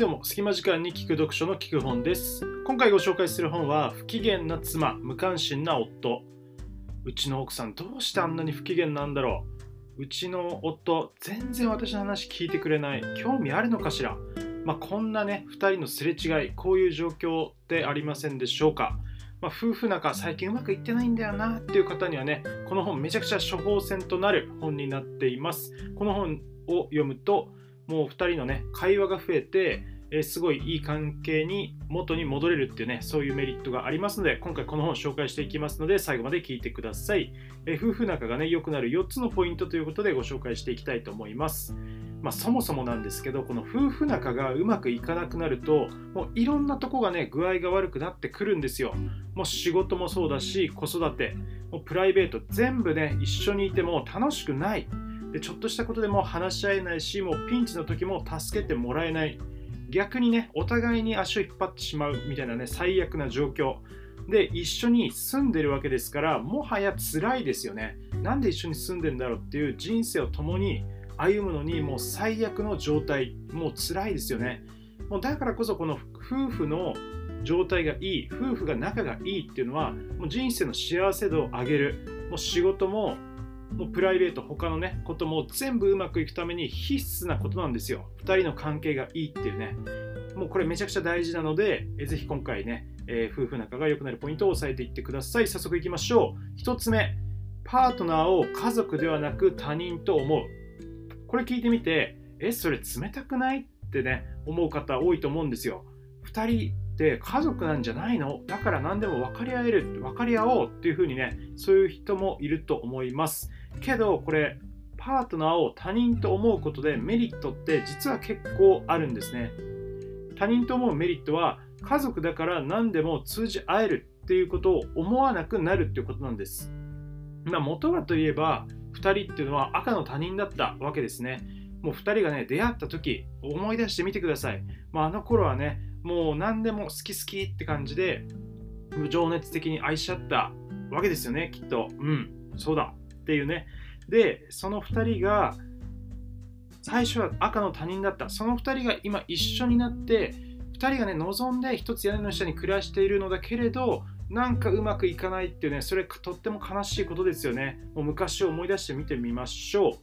どうも、隙間時間に聞く読書の聞く本です。今回ご紹介する本は、不機嫌な妻、無関心な夫。うちの奥さん、どうしてあんなに不機嫌なんだろううちの夫、全然私の話聞いてくれない。興味あるのかしらまあ、こんなね、2人のすれ違い、こういう状況ってありませんでしょうかまあ、夫婦仲最近うまくいってないんだよなっていう方にはねこの本めちゃくちゃ処方箋となる本になっていますこの本を読むともう2人のね会話が増えて、えすごいいい関係に元に戻れるっていうねそういうメリットがありますので今回この本を紹介していきますので最後まで聞いてください、え夫婦仲がね良くなる4つのポイントということでご紹介していきたいと思います。まあ、そもそもなんですけどこの夫婦仲がうまくいかなくなるともういろんなとこがね具合が悪くなってくるんですよ。もう仕事もそうだし子育てもうプライベート全部ね一緒にいても楽しくない。でちょっとしたことでも話し合えないしもうピンチの時も助けてもらえない。逆にねお互いに足を引っ張ってしまうみたいなね最悪な状況。で一緒に住んでるわけですからもはや辛いですよね。なんで一緒に住んでんだろうっていう人生を共に歩むのにもう最悪の状態。もう辛いですよね。もうだからこそこの夫婦の状態がいい夫婦が仲がいいっていうのはもう人生の幸せ度を上げる。もう仕事ももうプライベート他のねことも全部うまくいくために必須なことなんですよ。2人の関係がいいっていうね。もうこれめちゃくちゃ大事なのでえぜひ今回ね、えー夫婦仲が良くなるポイントを押さえていってください。早速いきましょう。1つ目。パートナーを家族ではなく他人と思う。これ聞いてみてえそれ冷たくないってね思う方多いと思うんですよ。2人って家族なんじゃないの？だから何でも分かり合える分かり合おうっていう風にねそういう人もいると思います。けどこれパートナーを他人と思うことでメリットって実は結構あるんですね。他人と思うメリットは家族だから何でも通じ合えるっていうことを思わなくなるっていうことなんです。まあ元はといえば2人っていうのは赤の他人だったわけですね。もう2人がね出会った時思い出してみてください、まあ、あの頃はねもう何でも好き好きって感じで情熱的に愛し合ったわけですよねきっと。うんそうだ。っていうね。でその2人が最初は赤の他人だった。その2人が今一緒になって2人がね望んで一つ屋根の下に暮らしているのだけれどなんかうまくいかないっていうねそれとっても悲しいことですよね。もう昔を思い出してみてみましょ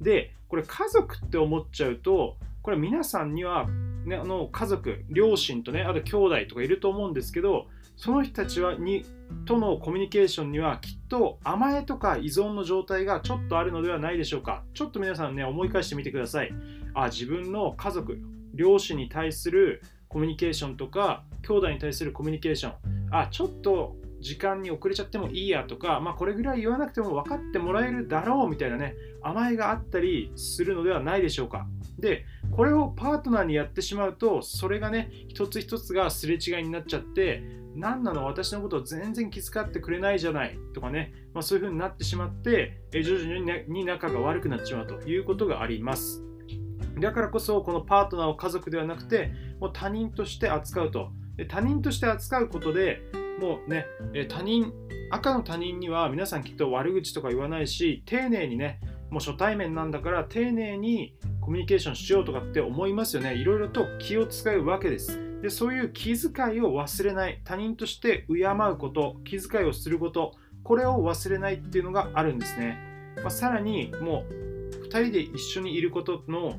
う。でこれ家族って思っちゃうとこれ皆さんには、ね、あの家族両親とねあと兄弟とかいると思うんですけどその人たちはにとのコミュニケーションにはきっと甘えとか依存の状態がちょっとあるのではないでしょうか。ちょっと皆さんね思い返してみてください。あ自分の家族両親に対するコミュニケーションとか兄弟に対するコミュニケーション。あちょっと時間に遅れちゃってもいいやとか、まあ、これぐらい言わなくても分かってもらえるだろうみたいなね甘えがあったりするのではないでしょうか。でこれをパートナーにやってしまうとそれがね一つ一つがすれ違いになっちゃって何なの？私のことを全然気遣ってくれないじゃない。とかね、まあ、そういう風になってしまってえ徐々に,、ね、に仲が悪くなってしまうということがあります。だからこそこのパートナーを家族ではなくてもう他人として扱うと。で他人として扱うことでもうねえ他人赤の他人には皆さんきっと悪口とか言わないし丁寧にねもう初対面なんだから丁寧にコミュニケーションしようとかって思いますよね。いろいろと気を使うわけです。でそういう気遣いを忘れない。他人として敬うこと気遣いをすることこれを忘れないっていうのがあるんですね、まあ、さらにもう2人で一緒にいることの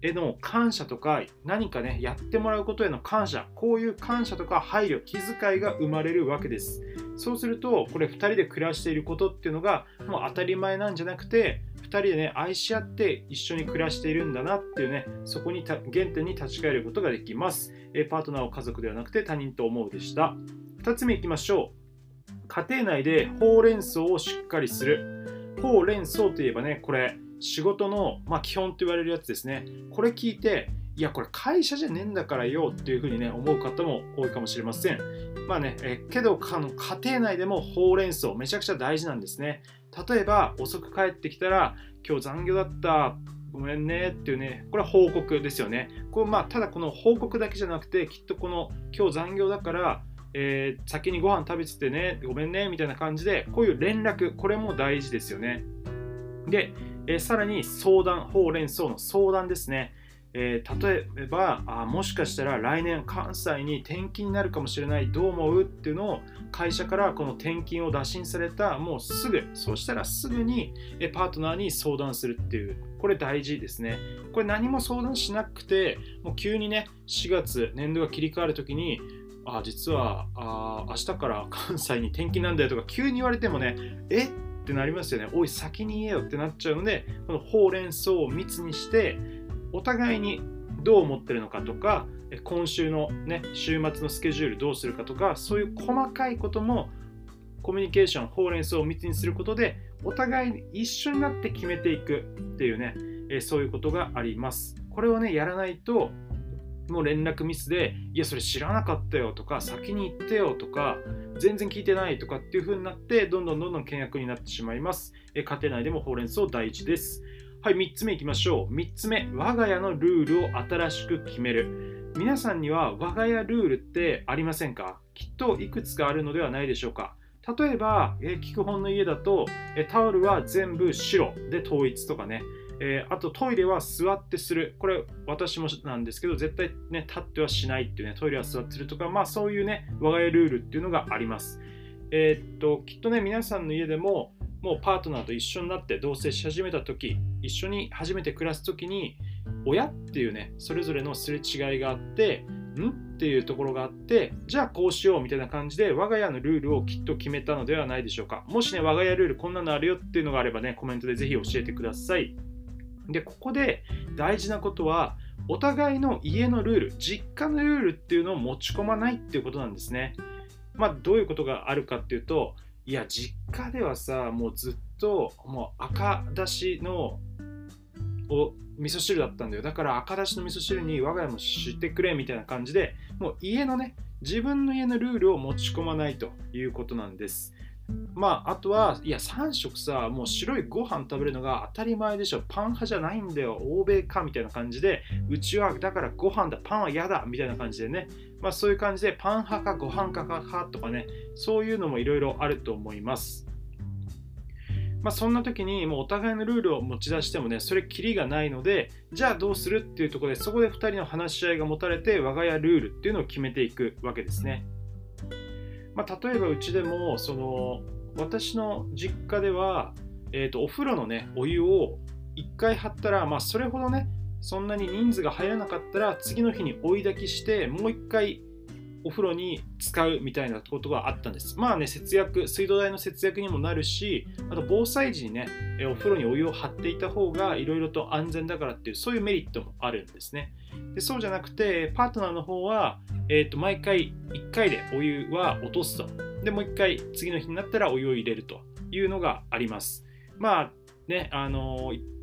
への感謝とか何かねやってもらうことへの感謝こういう感謝とか配慮気遣いが生まれるわけです。そうするとこれ2人で暮らしていることっていうのがもう当たり前なんじゃなくて2人でね愛し合って一緒に暮らしているんだなっていうねそこに原点に立ち返ることができますえパートナーを家族ではなくて他人と思うでした2つ目いきましょう家庭内でほうれん草をしっかりするほうれん草といえばねこれ仕事の、まあ、基本と言われるやつですね。これ聞いて、いや、これ会社じゃねえんだからよっていうふうにね、思う方も多いかもしれません。まあね、えけどあの家庭内でもほうれん草めちゃくちゃ大事なんですね。例えば、遅く帰ってきたら、今日残業だった、ごめんねっていうね、これは報告ですよね。これまあ、ただこの報告だけじゃなくて、きっとこの今日残業だから、えー先にご飯食べててね、ごめんねみたいな感じで、こういう連絡、これも大事ですよね。で、えーさらに相談、ほうれん草の相談ですね。えー、例えばあもしかしたら来年関西に転勤になるかもしれないどう思うっていうのを会社からこの転勤を打診されたもうすぐそうしたらすぐにパートナーに相談するっていう。これ大事ですね。これ何も相談しなくてもう急にね4月年度が切り替わる時にあ実はあ明日から関西に転勤なんだよとか急に言われてもねえ？ってなりますよね。おい先に言えよってなっちゃうのでこのほうれん草を密にしてお互いにどう思ってるのかとか今週のね週末のスケジュールどうするかとかそういう細かいこともコミュニケーションほうれん草を密にすることでお互いに一緒になって決めていくっていうね、えそういうことがあります。これをねやらないともう連絡ミスでいやそれ知らなかったよとか先に言ってよとか全然聞いてないとかっていう風になってどんどんどんどん険悪になってしまいます。え家庭内でもほうれん草大事です。はい、3つ目いきましょう。3つ目、我が家のルールを新しく決める。皆さんには我が家ルールってありませんか？きっといくつかあるのではないでしょうか。例えば、えー、本の家だと、えタオルは全部白で統一とかね、えー、あとトイレは座ってする。これ私もなんですけど、絶対ね、立ってはしないっていうね、トイレは座ってするとか、まあそういうね、我が家ルールっていうのがあります。えー、っと、きっとね、皆さんの家でも、もうパートナーと一緒になって同棲し始めた時一緒に初めて暮らす時に親っていうねそれぞれのすれ違いがあってんっていうところがあってじゃあこうしようみたいな感じで我が家のルールをきっと決めたのではないでしょうか。もしね我が家ルールこんなのあるよっていうのがあればねコメントでぜひ教えてください。でここで大事なことはお互いの家のルール実家のルールっていうのを持ち込まないっていうことなんですね。まあどういうことがあるかっていうといや実家ではさもうずっともう赤だしのお味噌汁だったんだよ。だから赤だしの味噌汁に我が家もしてくれみたいな感じでもう家のね自分の家のルールを持ち込まないということなんです。まあ、あとは、いや、3食さ、もう白いご飯食べるのが当たり前でしょ。パン派じゃないんだよ。欧米かみたいな感じで、うちはだからご飯だ、パンは嫌だみたいな感じでね。まあ、そういう感じで、パン派かご飯かかとかね、そういうのもいろいろあると思います。まあ、そんな時にもうお互いのルールを持ち出してもね、それきりがないので、じゃあどうするっていうところで、そこで2人の話し合いが持たれて、我が家ルールっていうのを決めていくわけですね。まあ、例えばうちでもその私の実家では、えーと、お風呂のねお湯を1回張ったら、まあ、それほどねそんなに人数が入らなかったら次の日に追い炊きしてもう1回お風呂に使うみたいなことがあったんです。まあね、節約、水道代の節約にもなるし、あと防災時にね、お風呂にお湯を張っていた方がいろいろと安全だからっていう、そういうメリットもあるんですね。でそうじゃなくて、パートナーの方は、えー、と毎回1回でお湯は落とすと。で、もう1回次の日になったらお湯を入れるというのがあります。まあね、あのー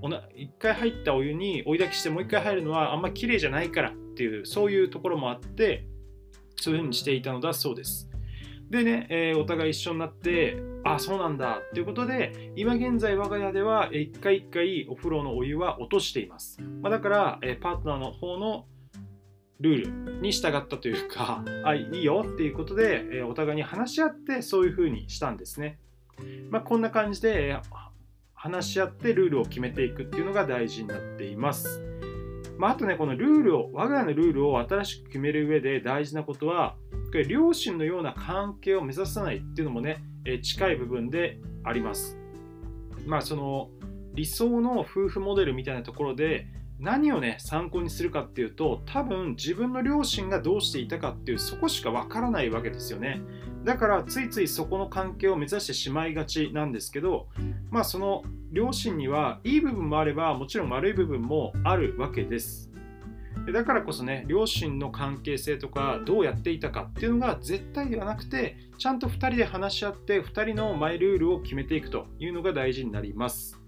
1回入ったお湯に追い炊きしてもう1回入るのはあんま綺麗じゃないからっていうそういうところもあってそういうふうにしていたのだそうです。でね、えー、お互い一緒になって、あ、そうなんだっていうことで、今現在我が家では一回一回お風呂のお湯は落としています。まあ、だから、えー、パートナーの方のルールに従ったというか、あ、いいよっていうことで、え、お互いに話し合ってそういうふうにしたんですね。まあ、こんな感じで、話し合ってルールを決めていくっていうのが大事になっています。まあ、あとね、このルールを、我が家のルールを新しく決める上で大事なことは、両親のような関係を目指さないっていうのもね、え近い部分であります。まあ、その理想の夫婦モデルみたいなところで、何をね参考にするかっていうと多分自分の両親がどうしていたかっていうそこしかわからないわけですよね。だからついついそこの関係を目指してしまいがちなんですけどまあその両親にはいい部分もあればもちろん悪い部分もあるわけです。だからこそね両親の関係性とかどうやっていたかっていうのが絶対ではなくてちゃんと2人で話し合って2人のマイルールを決めていくというのが大事になります。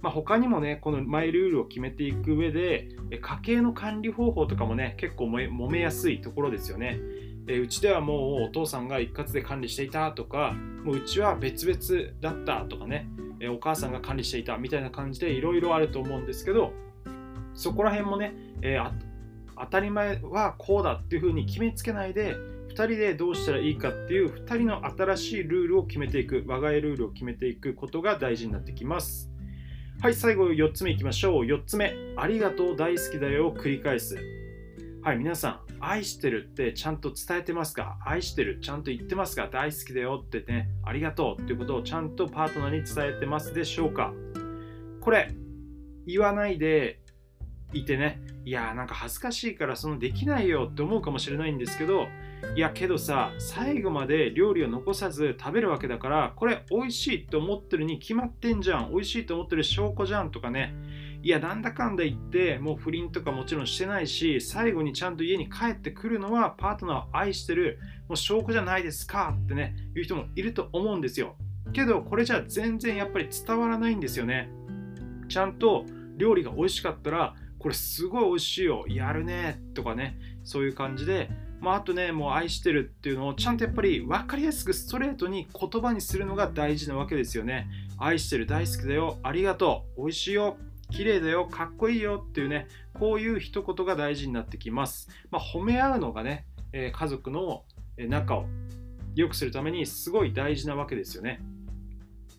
まあ、他にもね、このマイルールを決めていく上で、家計の管理方法とかもね、結構揉めやすいところですよね。うちではもうお父さんが一括で管理していたとか、もううちは別々だったとかね、お母さんが管理していたみたいな感じでいろいろあると思うんですけど、そこら辺もね、えー、当たり前はこうだっていうふうに決めつけないで、2人でどうしたらいいかっていう2人の新しいルールを決めていく、我が家ルールを決めていくことが大事になってきます。はい、最後4つ目いきましょう。4つ目、ありがとう、大好きだよ。を繰り返す。はい、皆さん、愛してるってちゃんと伝えてますか？愛してる、ちゃんと言ってますか？大好きだよってね、ありがとうっていうことをちゃんとパートナーに伝えてますでしょうか？これ、言わないでいてね、いやーなんか恥ずかしいからそのできないよって思うかもしれないんですけど、いやけどさ、最後まで料理を残さず食べるわけだから、これ美味しいと思ってるに決まってんじゃん、美味しいと思ってる証拠じゃんとかね、いやなんだかんだ言ってもう不倫とかもちろんしてないし最後にちゃんと家に帰ってくるのはパートナーを愛してるもう証拠じゃないですかってね言う人もいると思うんですよ。けどこれじゃ全然やっぱり伝わらないんですよね。ちゃんと料理が美味しかったらこれすごい美味しいよやるねとかねそういう感じでまあ、あとね、もう愛してるっていうのをちゃんとやっぱり分かりやすくストレートに言葉にするのが大事なわけですよね。愛してる、大好きだよ、ありがとう、美味しいよ、綺麗だよ、かっこいいよっていうね、こういう一言が大事になってきます。まあ、褒め合うのがね、え家族の仲を良くするためにすごい大事なわけですよね。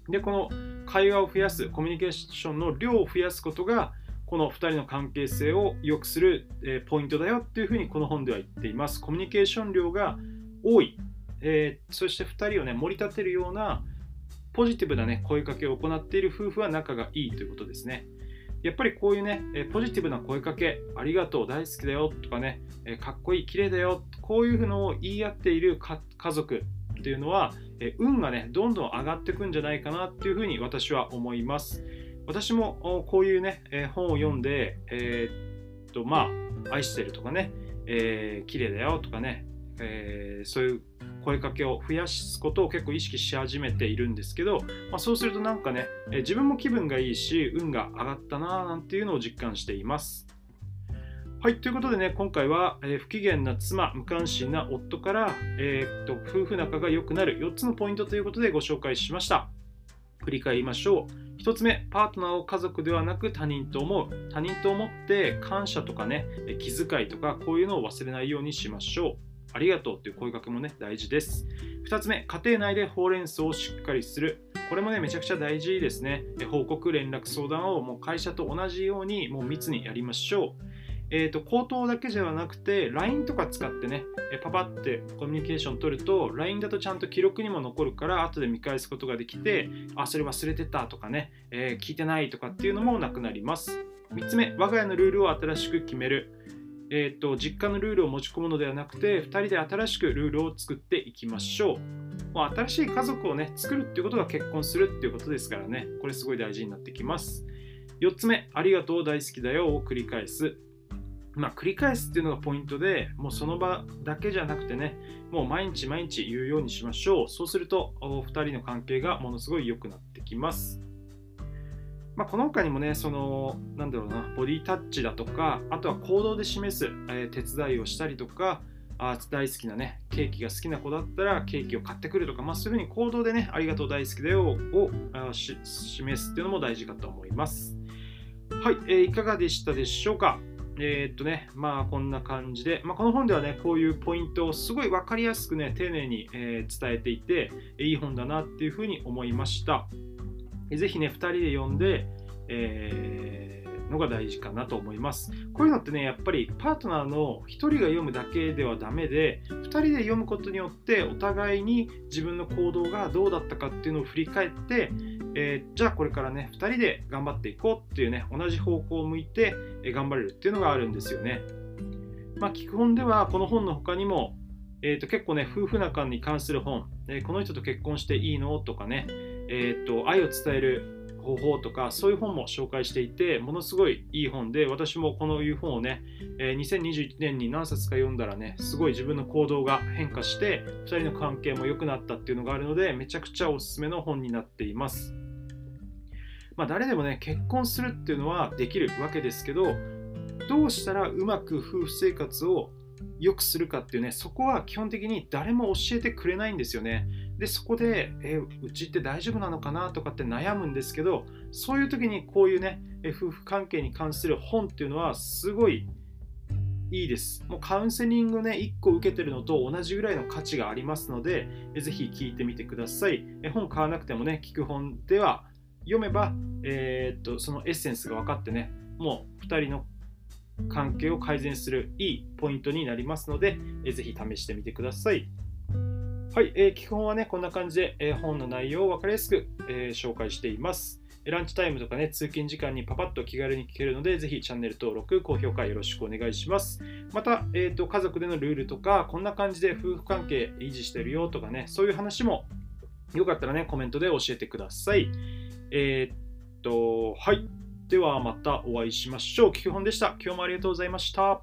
で、この会話を増やす、コミュニケーションの量を増やすことが、この2人の関係性を良くする、ポイントだよっていうふうにこの本では言っています。コミュニケーション量が多い、えー、そして2人をね、盛り立てるようなポジティブな、ね、声かけを行っている夫婦は仲がいいということですね。やっぱりこういうね、ポジティブな声かけ、ありがとう、大好きだよとかね、かっこいい、綺麗だよ、こういうのを言い合っている家族っていうのは、運がね、どんどん上がっていくんじゃないかなっていうふうに私は思います。私もこういうねえ、本を読んで、えー、っと、まあ、愛してるとかね、えー、綺麗だよとかね、えー、そういう声かけを増やすことを結構意識し始めているんですけど、まあ、そうするとなんかね、え自分も気分がいいし運が上がったなーなんていうのを実感しています。はい、ということでね、今回は、えー、不機嫌な妻、無関心な夫から、えー、っと夫婦仲が良くなる4つのポイントということでご紹介しました。振り返りましょう。1つ目、パートナーを家族ではなく他人と思う。他人と思って感謝とかね、気遣いとかこういうのを忘れないようにしましょう。ありがとうという声かけもね、大事です。2つ目、家庭内でほうれん草をしっかりする。これもね、めちゃくちゃ大事ですね。報告、連絡、相談をもう会社と同じようにもう密にやりましょう。えーと、口頭だけではなくて LINE とか使ってねパパってコミュニケーション取ると LINE だとちゃんと記録にも残るから後で見返すことができてあそれ忘れてたとかね、えー、聞いてないとかっていうのもなくなります3つ目我が家のルールを新しく決めるえーと、実家のルールを持ち込むのではなくて2人で新しくルールを作っていきましょう。もう新しい家族をね作るっていうことが結婚するっていうことですからねこれすごい大事になってきます。4つ目、ありがとう大好きだよを繰り返す。まあ、繰り返すっていうのがポイントで、もうその場だけじゃなくてね、もう毎日毎日言うようにしましょう。そうすると、お二人の関係がものすごい良くなってきます。まあ、この他にもね、その、なんだろうな、ボディタッチだとか、あとは行動で示す、えー、手伝いをしたりとか、あ大好きなね、ケーキが好きな子だったらケーキを買ってくるとか、まあ、そういうふうに行動でね、ありがとう大好きだよを示すっていうのも大事かと思います。はい、えー、いかがでしたでしょうか？えー、っとね、まあこんな感じで、まあ、この本ではね、こういうポイントをすごい分かりやすくね、丁寧に、えー、伝えていて、いい本だなっていうふうに思いました。ぜひね、2人で読んで、えー、のが大事かなと思います。こういうのってね、やっぱりパートナーの1人が読むだけではダメで、2人で読むことによって、お互いに自分の行動がどうだったかっていうのを振り返って、えー、じゃあこれからね、2人で頑張っていこうっていうね、同じ方向を向いて頑張れるっていうのがあるんですよね。まあ、聞く本では、この本の他にも、えー、と結構ね、夫婦仲に関する本、えー、この人と結婚していいのとかね、えーと、愛を伝える方法とかそういう本も紹介していてものすごいいい本で私もこのいう本をね、えー、2021年に何冊か読んだらねすごい自分の行動が変化して2人の関係も良くなったっていうのがあるのでめちゃくちゃおすすめの本になっていますまあ誰でもね結婚するっていうのはできるわけですけどどうしたらうまく夫婦生活を良くするかっていうねそこは基本的に誰も教えてくれないんですよねでそこで、えうちって大丈夫なのかなとかって悩むんですけどそういう時にこういうね、夫婦関係に関する本っていうのはすごいいいです。もうカウンセリングね、1個受けてるのと同じぐらいの価値がありますので、えぜひ聞いてみてください。本買わなくてもね、聞く本では、読めば、えー、っとそのエッセンスが分かってねもう2人の関係を改善するいいポイントになりますので、えー、ぜひ試してみてください。はい、えー、基本はね、こんな感じで、えー、本の内容を分かりやすく、えー、紹介しています。ランチタイムとかね、通勤時間にパパッと気軽に聞けるので、ぜひチャンネル登録、高評価よろしくお願いします。また、えーと、家族でのルールとか、こんな感じで夫婦関係維持してるよとかね、そういう話もよかったらね、コメントで教えてください。えー、っと、はい。ではまたお会いしましょう。基本でした。今日もありがとうございました。